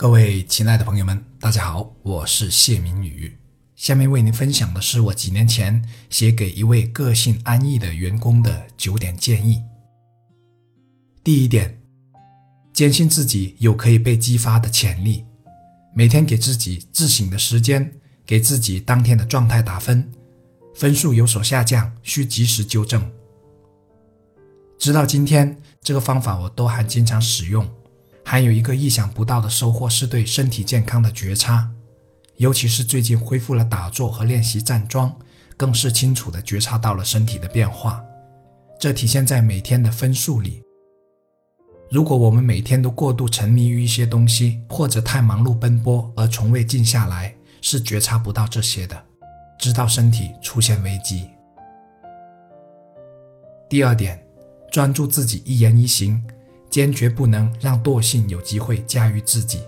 各位亲爱的朋友们，大家好，我是谢明宇。下面为您分享的是我几年前写给一位个性安逸的员工的九点建议。第一点，坚信自己有可以被激发的潜力，每天给自己自省的时间，给自己当天的状态打分，分数有所下降，需及时纠正。直到今天，这个方法我都还经常使用。还有一个意想不到的收获是对身体健康的觉察，尤其是最近恢复了打坐和练习站桩，更是清楚地觉察到了身体的变化。这体现在每天的分数里。如果我们每天都过度沉迷于一些东西，或者太忙碌奔波而从未静下来，是觉察不到这些的，直到身体出现危机。第二点，专注自己一言一行。坚决不能让惰性有机会驾驭自己。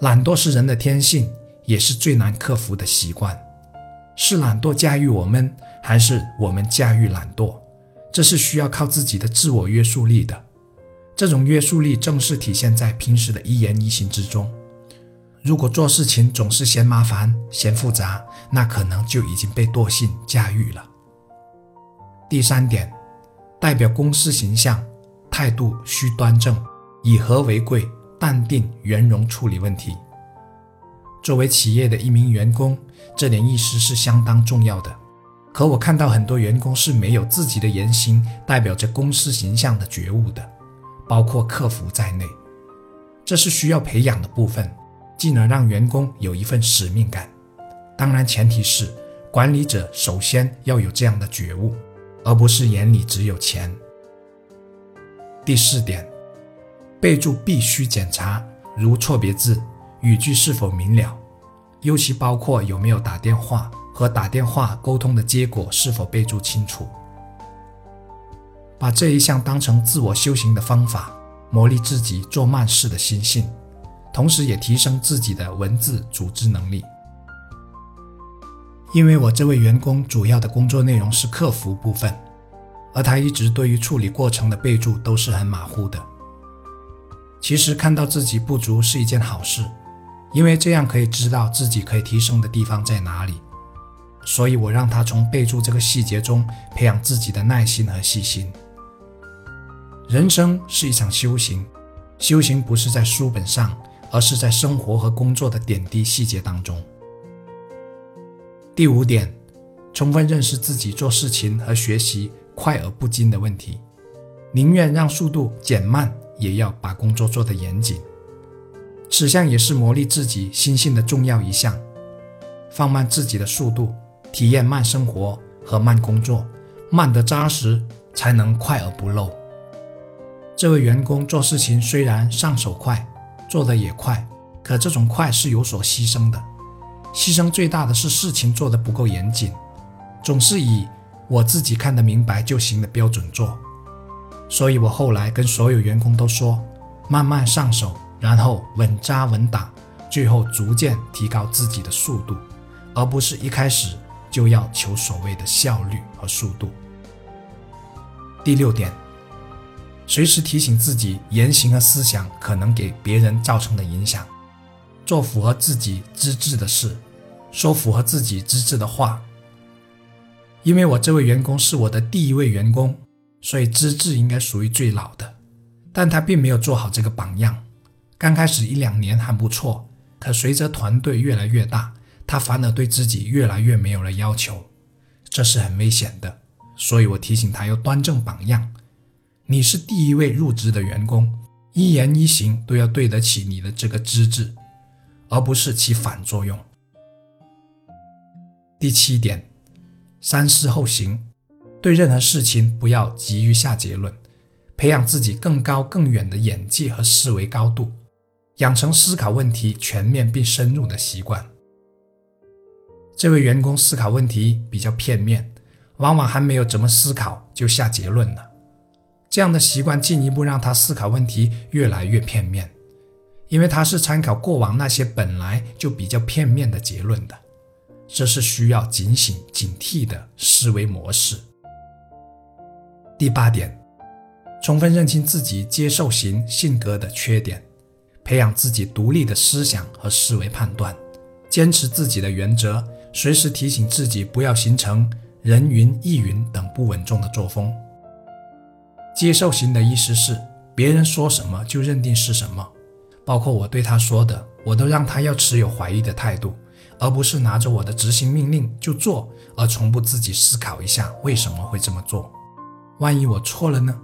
懒惰是人的天性，也是最难克服的习惯。是懒惰驾驭我们，还是我们驾驭懒惰？这是需要靠自己的自我约束力的。这种约束力正是体现在平时的一言一行之中。如果做事情总是嫌麻烦、嫌复杂，那可能就已经被惰性驾驭了。第三点，代表公司形象。态度需端正，以和为贵，淡定圆融处理问题。作为企业的一名员工，这点意识是相当重要的。可我看到很多员工是没有自己的言行代表着公司形象的觉悟的，包括客服在内。这是需要培养的部分，进而让员工有一份使命感。当然，前提是管理者首先要有这样的觉悟，而不是眼里只有钱。第四点，备注必须检查，如错别字、语句是否明了，尤其包括有没有打电话和打电话沟通的结果是否备注清楚。把这一项当成自我修行的方法，磨砺自己做慢事的心性，同时也提升自己的文字组织能力。因为我这位员工主要的工作内容是客服部分。而他一直对于处理过程的备注都是很马虎的。其实看到自己不足是一件好事，因为这样可以知道自己可以提升的地方在哪里。所以我让他从备注这个细节中培养自己的耐心和细心。人生是一场修行，修行不是在书本上，而是在生活和工作的点滴细节当中。第五点，充分认识自己做事情和学习。快而不精的问题，宁愿让速度减慢，也要把工作做得严谨。此项也是磨砺自己心性的重要一项。放慢自己的速度，体验慢生活和慢工作，慢得扎实，才能快而不漏。这位员工做事情虽然上手快，做得也快，可这种快是有所牺牲的。牺牲最大的是事情做得不够严谨，总是以。我自己看得明白就行的标准做，所以我后来跟所有员工都说，慢慢上手，然后稳扎稳打，最后逐渐提高自己的速度，而不是一开始就要求所谓的效率和速度。第六点，随时提醒自己言行和思想可能给别人造成的影响，做符合自己资质的事，说符合自己资质的话。因为我这位员工是我的第一位员工，所以资质应该属于最老的，但他并没有做好这个榜样。刚开始一两年还不错，可随着团队越来越大，他反而对自己越来越没有了要求，这是很危险的。所以我提醒他要端正榜样。你是第一位入职的员工，一言一行都要对得起你的这个资质，而不是起反作用。第七点。三思后行，对任何事情不要急于下结论，培养自己更高更远的眼界和思维高度，养成思考问题全面并深入的习惯。这位员工思考问题比较片面，往往还没有怎么思考就下结论了。这样的习惯进一步让他思考问题越来越片面，因为他是参考过往那些本来就比较片面的结论的。这是需要警醒警惕的思维模式。第八点，充分认清自己接受型性格的缺点，培养自己独立的思想和思维判断，坚持自己的原则，随时提醒自己不要形成人云亦云等不稳重的作风。接受型的意思是别人说什么就认定是什么，包括我对他说的，我都让他要持有怀疑的态度。而不是拿着我的执行命令就做，而从不自己思考一下为什么会这么做，万一我错了呢？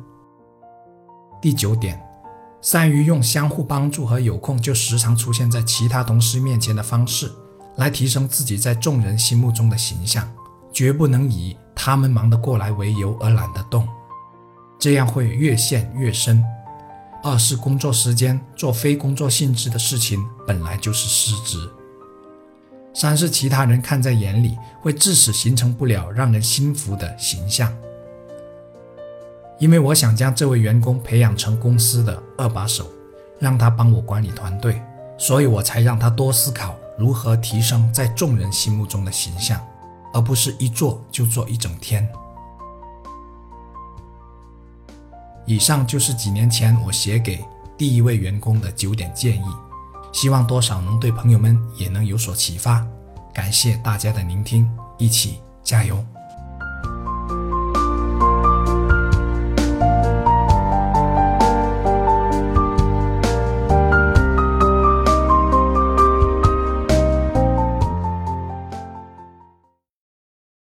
第九点，善于用相互帮助和有空就时常出现在其他同事面前的方式，来提升自己在众人心目中的形象，绝不能以他们忙得过来为由而懒得动，这样会越陷越深。二是工作时间做非工作性质的事情，本来就是失职。三是其他人看在眼里，会致使形成不了让人心服的形象。因为我想将这位员工培养成公司的二把手，让他帮我管理团队，所以我才让他多思考如何提升在众人心目中的形象，而不是一做就做一整天。以上就是几年前我写给第一位员工的九点建议。希望多少能对朋友们也能有所启发，感谢大家的聆听，一起加油。